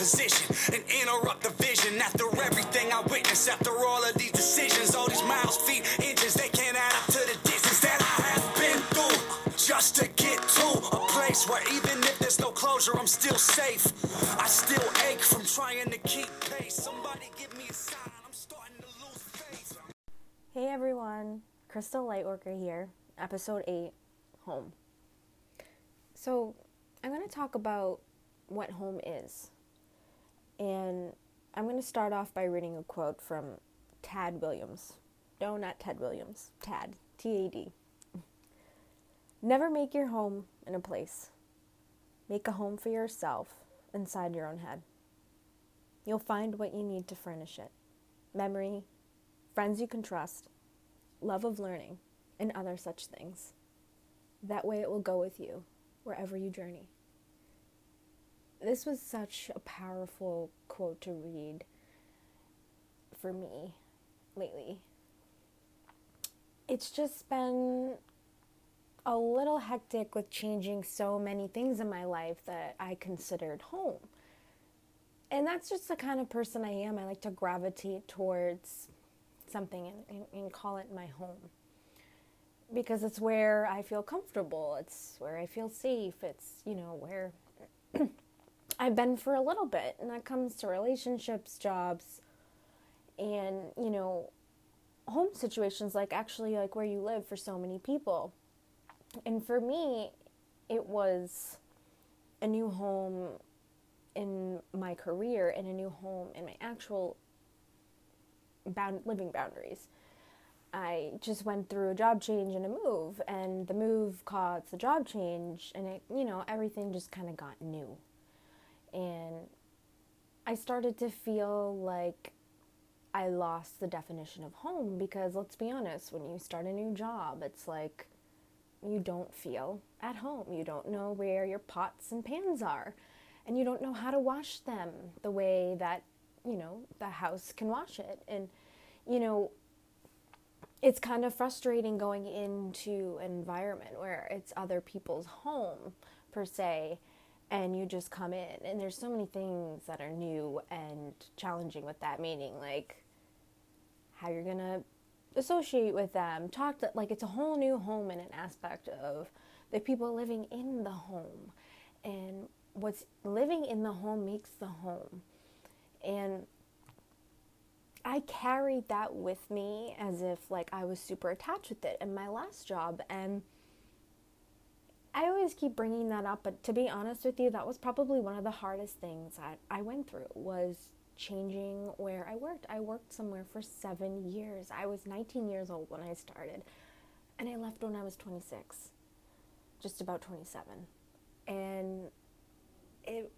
position and interrupt the vision. After everything I witnessed, after all of these decisions, all these miles, feet, inches, they can't add up to the distance that I have been through. Just to get to a place where even if there's no closure, I'm still safe. I still ache from trying to keep pace. Somebody give me a sign. I'm starting to lose faith. Hey everyone, Crystal Lightworker here, episode 8 Home. So, I'm going to talk about what home is. And I'm going to start off by reading a quote from Tad Williams. No, not Ted Williams. Tad. T A D. Never make your home in a place. Make a home for yourself inside your own head. You'll find what you need to furnish it memory, friends you can trust, love of learning, and other such things. That way it will go with you wherever you journey. This was such a powerful quote to read for me lately. It's just been a little hectic with changing so many things in my life that I considered home. And that's just the kind of person I am. I like to gravitate towards something and, and, and call it my home because it's where I feel comfortable. It's where I feel safe. It's, you know, where I've been for a little bit. And that comes to relationships, jobs, and, you know, home situations like actually like where you live for so many people. And for me, it was a new home in my career and a new home in my actual bound living boundaries. I just went through a job change and a move, and the move caused the job change, and it, you know, everything just kind of got new. And I started to feel like I lost the definition of home because let's be honest, when you start a new job, it's like you don't feel at home. You don't know where your pots and pans are, and you don't know how to wash them the way that, you know, the house can wash it. And, you know, it's kind of frustrating going into an environment where it's other people's home per se and you just come in. And there's so many things that are new and challenging with that meaning like how you're going to associate with them. Talk to like it's a whole new home in an aspect of the people living in the home. And what's living in the home makes the home. And I carried that with me as if like I was super attached with it in my last job. And I always keep bringing that up but to be honest with you that was probably one of the hardest things that I went through was changing where I worked. I worked somewhere for 7 years. I was 19 years old when I started and I left when I was 26. Just about 27. And it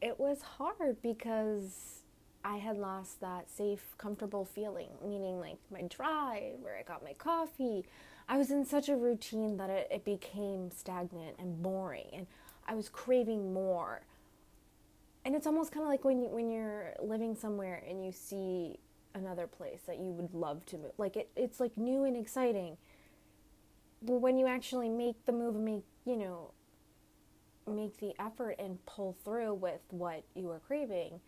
it was hard because I had lost that safe, comfortable feeling, meaning like my drive, where I got my coffee. I was in such a routine that it, it became stagnant and boring, and I was craving more. And it's almost kind of like when you, when you're living somewhere and you see another place that you would love to move. Like it, it's like new and exciting. But when you actually make the move and make, you know, make the effort and pull through with what you are craving,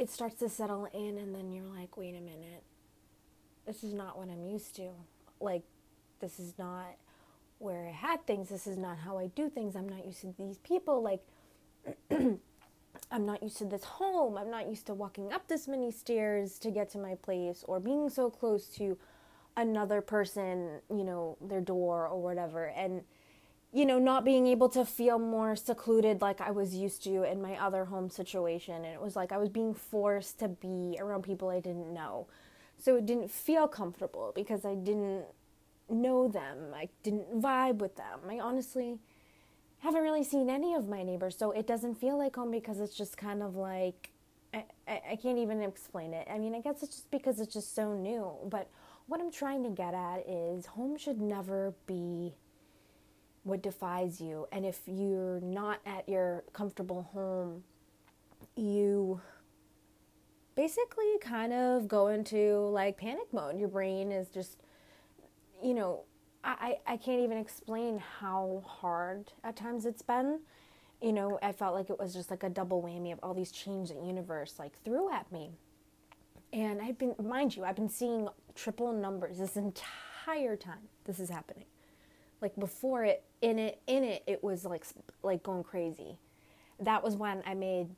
it starts to settle in and then you're like wait a minute this is not what i'm used to. Like this is not where i had things. This is not how i do things. I'm not used to these people. Like i'm not used to this home. I'm not used to walking up this many stairs to get to my place or being so close to another person you know their door or whatever. And you know, not being able to feel more secluded like I was used to in my other home situation. And it was like I was being forced to be around people I didn't know. So it didn't feel comfortable because I didn't know them. I didn't vibe with them. I honestly haven't really seen any of my neighbors. So it doesn't feel like home because it's just kind of like, I, I, I can't even explain it. I mean, I guess it's just because it's just so new. But what I'm trying to get at is home should never be what defies you. And if you're not at your comfortable home, you basically kind of go into like panic mode. Your brain is just, you know, I, I can't even explain how hard at times it's been. you know, I felt like it was just like a double whammy of all these changes that universe like threw at me. And I've been, mind you, I've been seeing triple numbers this entire time this is happening. Like before it, in it, in it, it was like like going crazy. That was when I made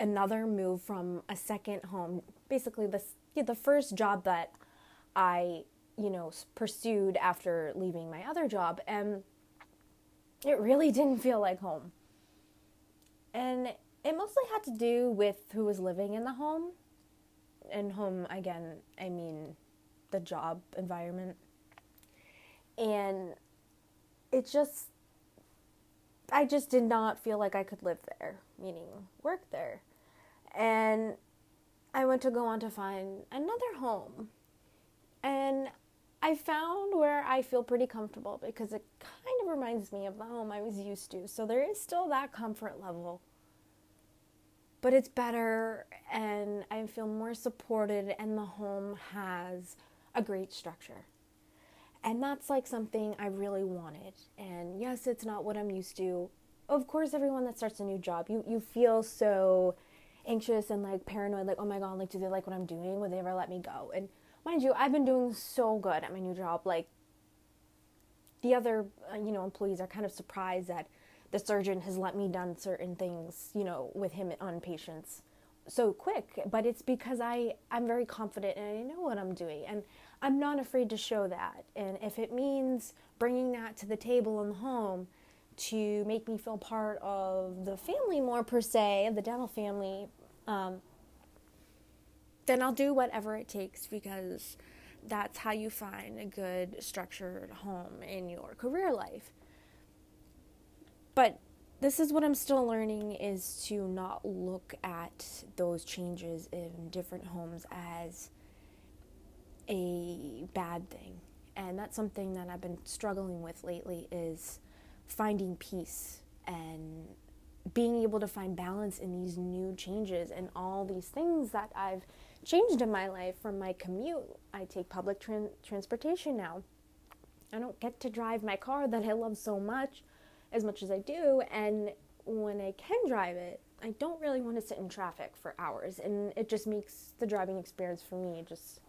another move from a second home. Basically, the yeah, the first job that I you know pursued after leaving my other job, and it really didn't feel like home. And it mostly had to do with who was living in the home. And home, again, I mean the job environment. And it just, I just did not feel like I could live there, meaning work there. And I went to go on to find another home. And I found where I feel pretty comfortable because it kind of reminds me of the home I was used to. So there is still that comfort level. But it's better and I feel more supported, and the home has a great structure. And that's like something I really wanted. And yes, it's not what I'm used to. Of course, everyone that starts a new job, you, you feel so anxious and like paranoid, like, oh my God, like, do they like what I'm doing? Would they ever let me go? And mind you, I've been doing so good at my new job. Like, the other, uh, you know, employees are kind of surprised that the surgeon has let me done certain things, you know, with him on patients so quick. But it's because I, I'm very confident and I know what I'm doing. And I'm not afraid to show that. And if it means bringing that to the table in the home to make me feel part of the family more per se, of the dental family, um, then I'll do whatever it takes because that's how you find a good structured home in your career life. But this is what I'm still learning is to not look at those changes in different homes as a bad thing. And that's something that I've been struggling with lately is finding peace and being able to find balance in these new changes and all these things that I've changed in my life from my commute. I take public tra- transportation now. I don't get to drive my car that I love so much as much as I do. And when I can drive it, I don't really want to sit in traffic for hours. And it just makes the driving experience for me just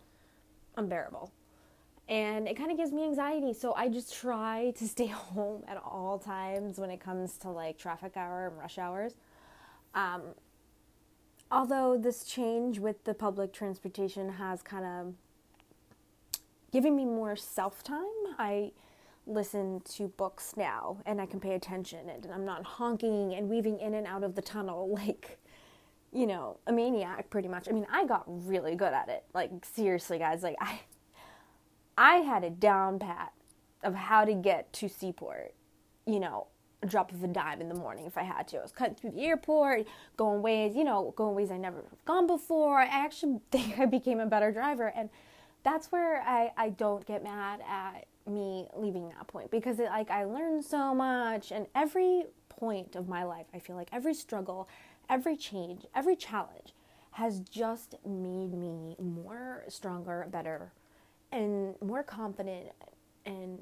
unbearable. And it kind of gives me anxiety. So I just try to stay home at all times when it comes to like traffic hour and rush hours. Um, although this change with the public transportation has kind of given me more self time, I listen to books now and I can pay attention and I'm not honking and weaving in and out of the tunnel like, you know, a maniac pretty much. I mean, I got really good at it. Like seriously, guys, like I I had a down pat of how to get to Seaport, you know, a drop of a dime in the morning if I had to. I was cutting through the airport, going ways, you know, going ways I never have gone before. I actually think I became a better driver. And that's where I, I don't get mad at me leaving that point because it, like I learned so much and every point of my life, I feel like every struggle, every change, every challenge has just made me more stronger, better, and more confident and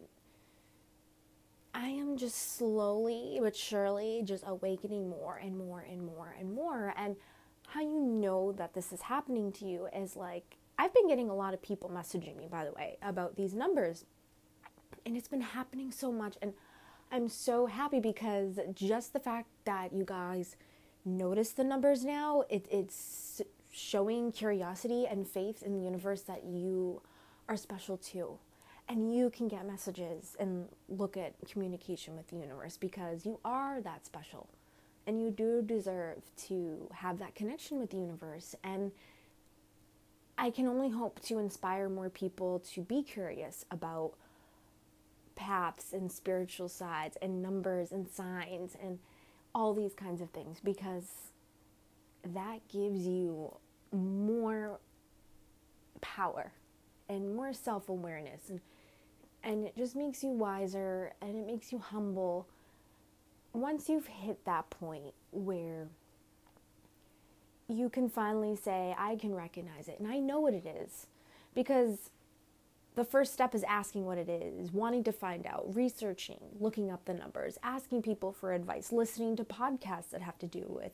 I am just slowly but surely just awakening more and more and more and more. And how you know that this is happening to you is like, I've been getting a lot of people messaging me, by the way, about these numbers. And it's been happening so much. And I'm so happy because just the fact that you guys notice the numbers now, it, it's showing curiosity and faith in the universe that you are special too. And you can get messages and look at communication with the universe because you are that special. And you do deserve to have that connection with the universe. And I can only hope to inspire more people to be curious about paths and spiritual sides and numbers and signs and all these kinds of things because that gives you more power and more self-awareness and and it just makes you wiser and it makes you humble once you've hit that point where you can finally say, I can recognize it and I know what it is. Because the first step is asking what it is, wanting to find out, researching, looking up the numbers, asking people for advice, listening to podcasts that have to do with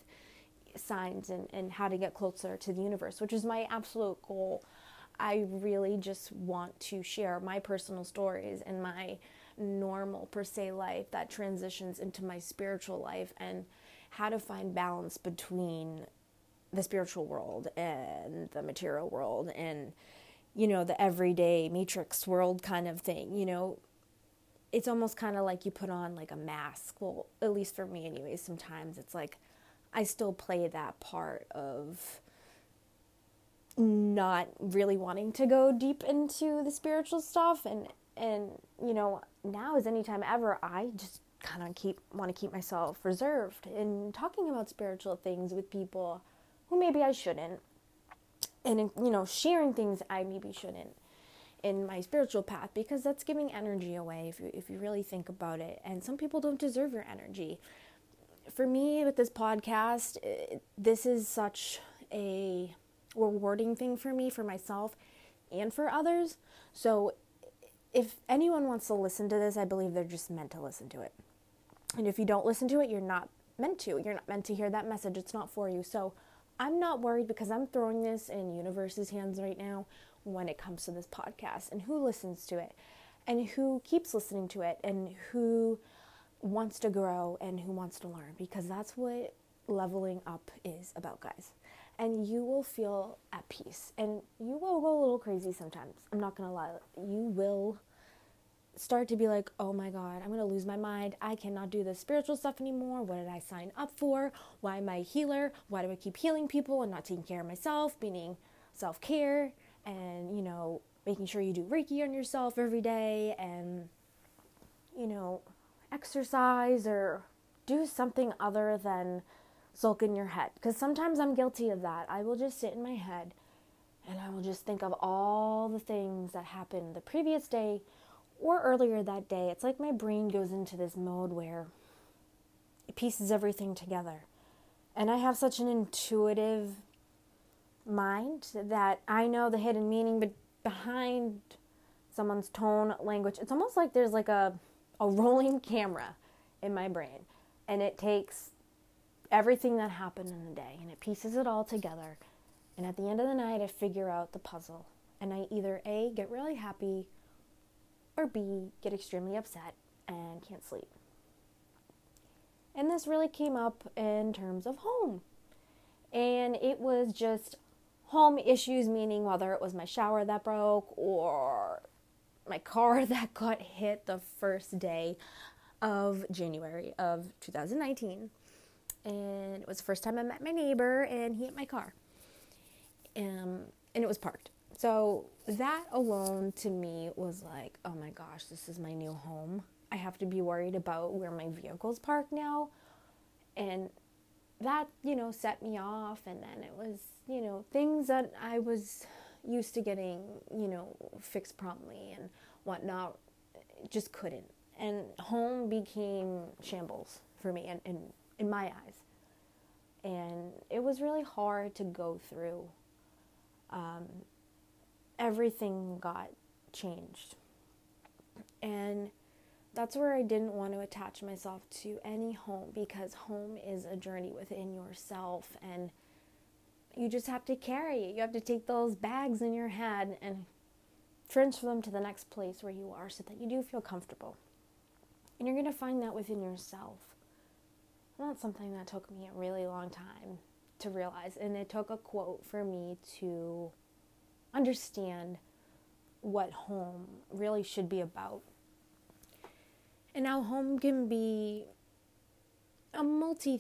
signs and, and how to get closer to the universe, which is my absolute goal. I really just want to share my personal stories and my normal, per se, life that transitions into my spiritual life and how to find balance between the spiritual world and the material world and you know, the everyday matrix world kind of thing, you know. It's almost kind of like you put on like a mask. Well, at least for me, anyways, sometimes it's like I still play that part of not really wanting to go deep into the spiritual stuff. And and you know now as anytime ever i just kind of keep want to keep myself reserved in talking about spiritual things with people who maybe i shouldn't. And you know sharing things I maybe shouldn't in my spiritual path because that's giving energy away if you if you really think about it. And some people don't deserve your energy. For me with this podcast it, this is such a rewarding thing for me for myself and for others. So if anyone wants to listen to this i believe they're just meant to listen to it. And if you don't listen to it you're not meant to. You're not meant to hear that message. It's not for you. So I'm not worried because I'm throwing this in universe's hands right now when it comes to this podcast and who listens to it and who keeps listening to it and who wants to grow and who wants to learn because that's what leveling up is about, guys. And you will feel at peace and you will go a little crazy sometimes. I'm not going to lie. You will start to be like, oh my God, I'm going to lose my mind. I cannot do this spiritual stuff anymore. What did I sign up for? Why am I a healer? Why do I keep healing people and not taking care of myself? Meaning self care and, you know, making sure you do Reiki on yourself every day and, you know, exercise or do something other than sulk in your head. Because sometimes I'm guilty of that. I will just sit in my head and I will just think of all the things that happened the previous day or earlier that day, it's like my brain goes into this mode where it pieces everything together. And I have such an intuitive mind that I know the hidden meaning but behind someone's tone, language. It's almost like there's like a a rolling camera in my brain and it takes everything that happened in the day and it pieces it all together. And at the end of the night, I figure out the puzzle. And I either A, get really happy or B, get extremely upset and can't sleep. And this really came up in terms of home. And it was just home issues, meaning whether it was my shower that broke or my car that got hit the first day of January of 2019. And it was the first time I met my neighbor, and he hit my car. Um, and it was parked. So that alone to me was like, oh my gosh, this is my new home. I have to be worried about where my vehicle's parked now. And that, you know, set me off. And then it was, you know, things that I was used to getting, you know, fixed promptly and whatnot, just couldn't. And home became shambles for me and in, in my eyes. And it was really hard to go through. Um, everything got changed. And that's where I didn't want to attach myself to any home because home is a journey within yourself and you just have to carry it. You have to take those bags in your head and transfer them to the next place where you are so that you do feel comfortable. And you're going to find that within yourself. That's something that took me a really long time to realize. And it took a quote for me to understand what home really should be about. And now home can be a multi,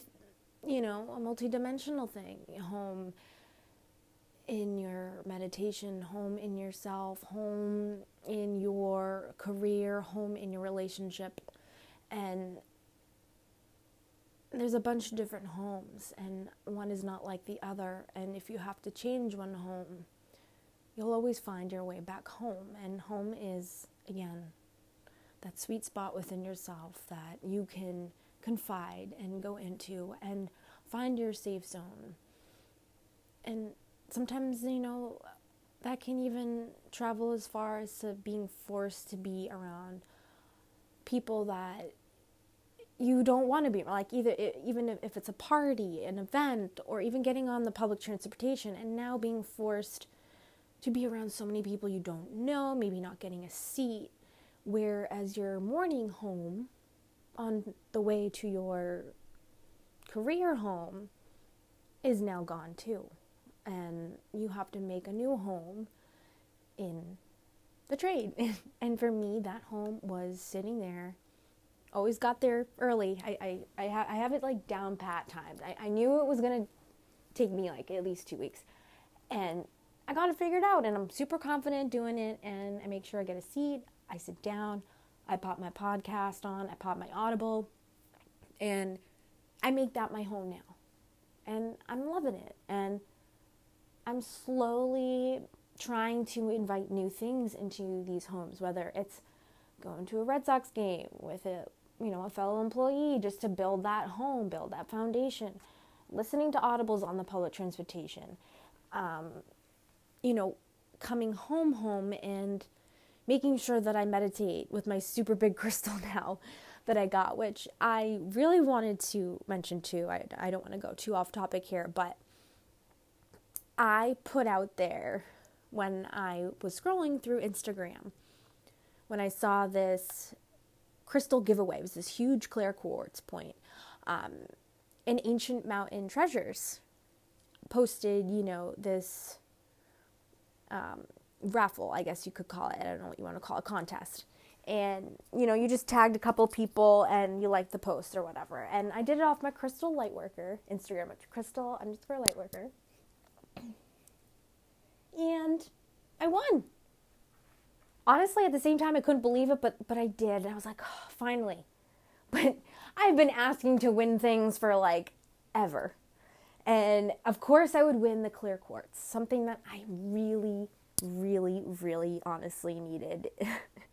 you know, a multi-dimensional thing. Home in your meditation, home in yourself, home in your career, home in your relationship. And there's a bunch of different homes, and one is not like the other. And if you have to change one home, you'll always find your way back home. And home is, again, that sweet spot within yourself that you can confide and go into and find your safe zone. And sometimes, you know, that can even travel as far as to being forced to be around people that you don't want to be like either even if it's a party an event or even getting on the public transportation and now being forced to be around so many people you don't know maybe not getting a seat whereas your morning home on the way to your career home is now gone too. And you have to make a new home in the trade. And for me that home was sitting there always got there early. I, I, I, ha- I have it like down pat times. I, I knew it was going to take me like at least two weeks. And I got it figured out and I'm super confident doing it. And I make sure I get a seat. I sit down. I pop my podcast on. I pop my Audible. And I make that my home now. And I'm loving it. And I'm slowly trying to invite new things into these homes, whether it's going to a Red Sox game with a you know, a fellow employee just to build that home, build that foundation. Listening to audibles on the public transportation. Um, you know, coming home home and making sure that I meditate with my super big crystal now that I got, which I really wanted to mention too. I, I don't want to go too off topic here, but I put out there when I was scrolling through Instagram, when I saw this crystal giveaway. It was this huge clear quartz point. Um, and Ancient Mountain Treasures posted, you know, this um, raffle, I guess you could call it. I don't know what you want to call it, contest. And, you know, you just tagged a couple people and you liked the post or whatever. And I did it off my Crystal Lightworker Instagram, Crystal underscore Lightworker. And I won honestly, at the same time, I couldn't believe it, but but I did. And I was like, oh, finally. But I've been asking to win things for like ever. And of course, I would win the clear quartz, something that I really, really, really honestly needed.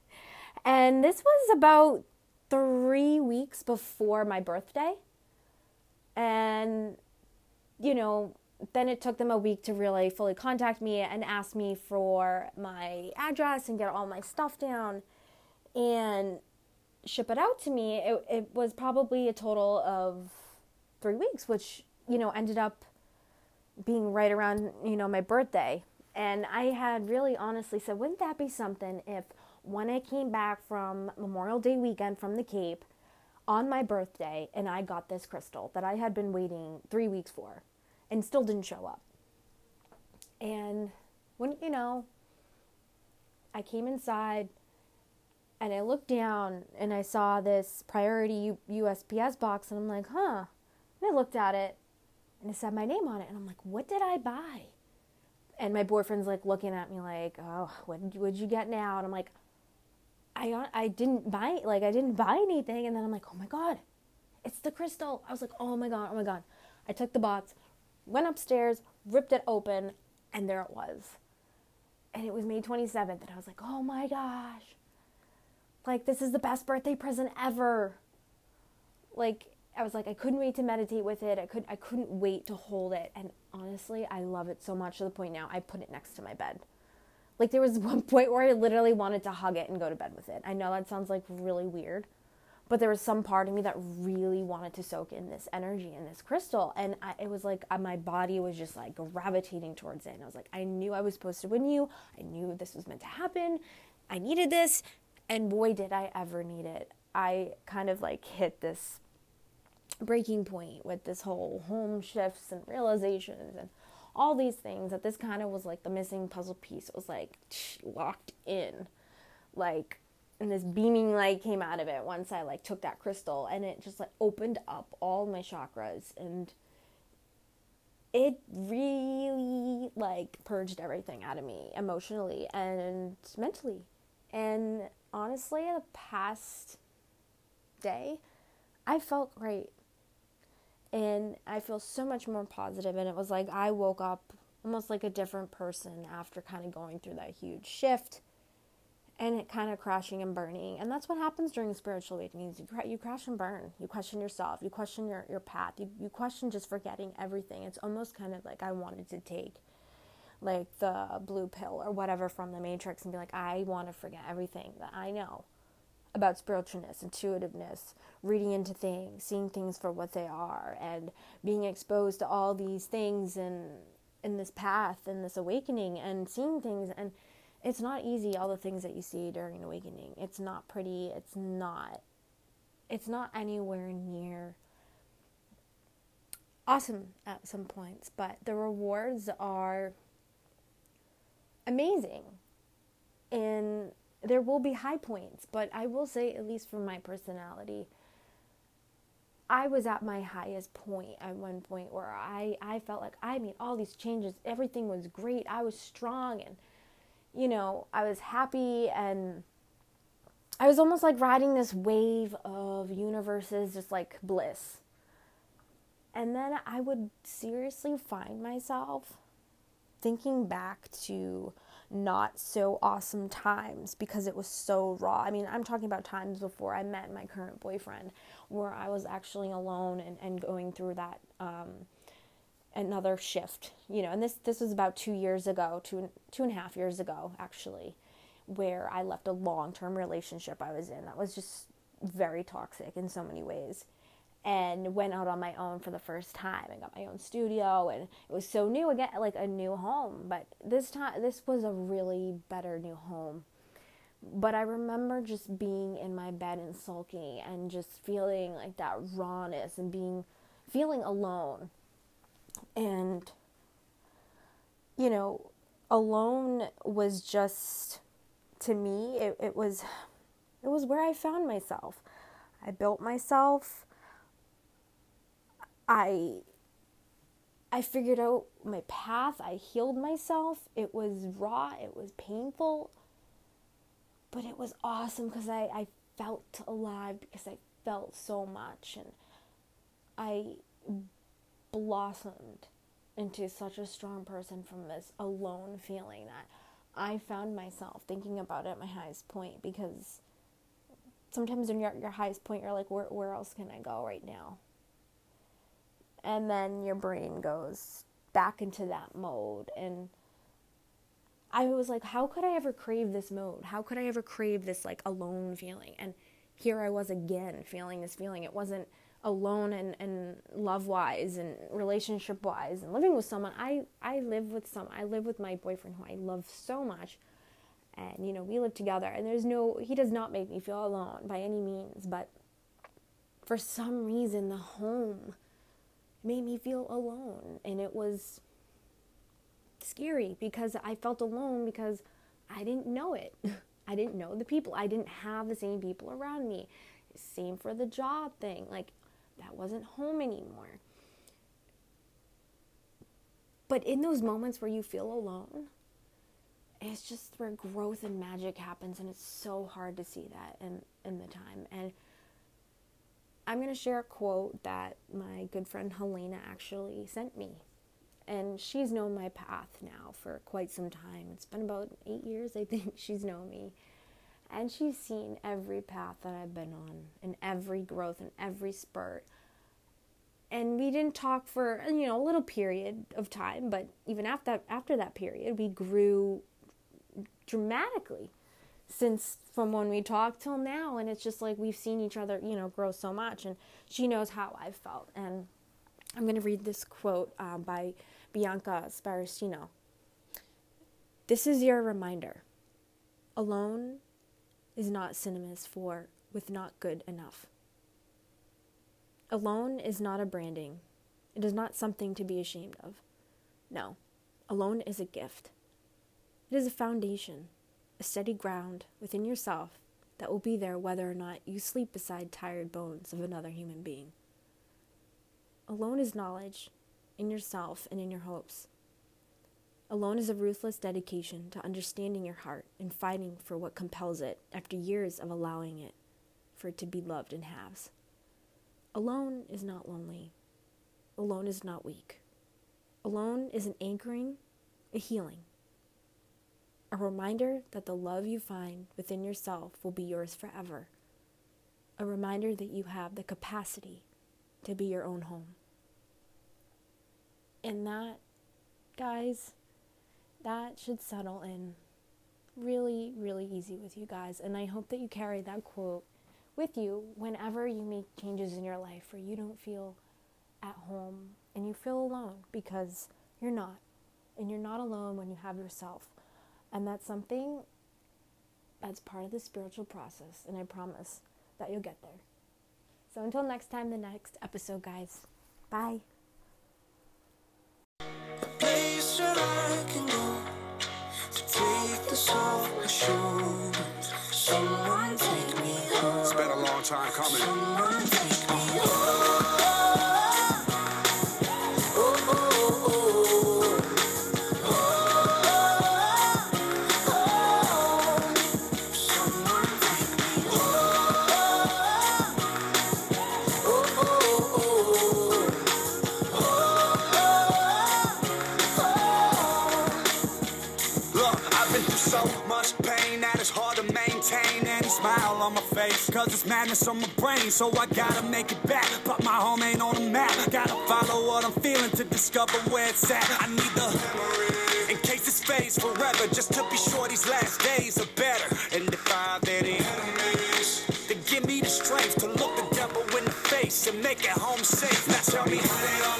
and this was about three weeks before my birthday. And, you know, then it took them a week to really fully contact me and ask me for my address and get all my stuff down and ship it out to me. It, it was probably a total of three weeks, which, you know, ended up being right around, you know, my birthday. And I had really honestly said, wouldn't that be something if when I came back from Memorial Day weekend from the Cape on my birthday and I got this crystal that I had been waiting three weeks for? And still didn't show up. And when, you know, I came inside and I looked down and I saw this priority USPS box and I'm like, huh. And I looked at it and it said my name on it and I'm like, what did I buy? And my boyfriend's like looking at me like, oh, what would you get now? And I'm like, I I didn't buy like I didn't buy anything. And then I'm like, oh my god, it's the crystal. I was like, oh my god, oh my god. I took the box, went upstairs, ripped it open, and there it was. And it was May 27th, and I was like, oh my gosh. Like, this is the best birthday present ever. Like, I was like, I couldn't wait to meditate with it. I could I couldn't wait to hold it. And honestly, I love it so much to the point now I put it next to my bed. Like there was one point where I literally wanted to hug it and go to bed with it. I know that sounds like really weird, but there was some part of me that really wanted to soak in this energy and this crystal and I, it was like uh, my body was just like gravitating towards it and i was like i knew i was supposed to win you i knew this was meant to happen i needed this and boy did i ever need it. I kind of like hit this breaking point with this whole home shifts and realizations and all these things that this kind of was like the missing puzzle piece. It was like locked in. Like and this beaming light came out of it once I like took that crystal and it just like opened up all my chakras and it really like purged everything out of me emotionally and mentally. And honestly, the past day, I felt great. And I feel so much more positive and it was like I woke up almost like a different person after kind of going through that huge shift and it kind of crashing and burning. And that's what happens during spiritual awakenings. You, you crash and burn. You question yourself. You question your, your path. You, you question just forgetting everything. It's almost kind of like I wanted to take like the blue pill or whatever from the Matrix and be like, I want to forget everything that I know about spiritualness, intuitiveness, reading into things, seeing things for what they are, and being exposed to all these things and in this path and this awakening and seeing things and it's not easy all the things that you see during awakening. It's not pretty, it's not it's not anywhere near awesome at some points, but the rewards are amazing. And there will be high points, but I will say, at least for my personality, I was at my highest point at one point where I, I felt like I made all these changes. Everything was great. I was strong and, you know, I was happy and I was almost like riding this wave of universes, just like bliss. And then I would seriously find myself thinking back to not so awesome times because it was so raw. I mean, I'm talking about times before I met my current boyfriend where I was actually alone and, and going through that um, another shift, you know, and this this was about two years ago, two two and a half years ago, actually, where I left a long term relationship I was in that was just very toxic in so many ways and went out on my own for the first time and got my own studio and it was so new again like a new home but this time this was a really better new home. But i remember just being in my bed and sulking and just feeling like that rawness and being feeling alone and you know alone was just to me it, it was it was where i found myself. I built myself. I I figured out my path. I healed myself. It was raw, it was painful, but it was awesome because I, I felt alive because I felt so much. And I blossomed into such a strong person from this alone feeling that I found myself thinking about it at my highest point because sometimes when you're at your highest point, you're like, where, where else can I go right now? and then your brain goes back into that mode and I was like how could I ever crave this mode? How could I ever crave this like alone feeling? And here I was again feeling this feeling. It wasn't alone and, and love wise and relationship wise and living with someone I I live with some I live with my boyfriend who I love so much and you know we live together and there's no he does not make me feel alone by any means but for some reason the home made me feel alone. And it was scary because I felt alone because I didn't know it. I didn't know the people. I didn't have the same people around me. Same for the job thing. Like, that wasn't home anymore. But in those moments where you feel alone, it's just where growth and magic happens, and it's so hard to see that in, in the time. And I'm going to share a quote that my good friend Helena actually sent me. And she's known my path now for quite some time. It's been about eight years, I think, she's known me. And she's seen every path that I've been on, and every growth, and every spurt. And we didn't talk for, you know, a little period of time, but even after, after that period, we grew dramatically since from when we talked till now. And it's just like we've seen each other you know grow so much and she knows how i've felt. And i'm going to read this quote uh, by bianca sparacino this is your reminder. Alone is not synonymous for with not good enough alone is not a branding it is not something to be ashamed of no alone is a gift it is a foundation a steady ground within yourself that will be there whether or not you sleep beside tired bones of another human being. Alone is knowledge in yourself and in your hopes. Alone is a ruthless dedication to understanding your heart and fighting for what compels it after years of allowing it for it to be loved in halves. Alone is not lonely. Alone is not weak. Alone is an anchoring, a healing, a reminder that the love you find within yourself will be yours forever. A reminder that you have the capacity to be your own home. And that, guys, that should settle in really, really easy with you guys. And I hope that you carry that quote with you whenever you make changes in your life or you don't feel at home and you feel alone because you're not. And you're not alone when you have yourself. And that's something that's part of the spiritual process. And I promise that you'll get there. So until next time, the next episode, guys. Bye. It's been a long time coming. Cause it's madness on my brain, so I gotta make it back. But my home ain't on the map. Gotta follow what I'm feeling to discover where it's at. I need the memory in case it fades forever, just to be sure these last days are better. And if I have any enemies, then give me the strength to look the devil in the face and make it home safe. Now tell me how did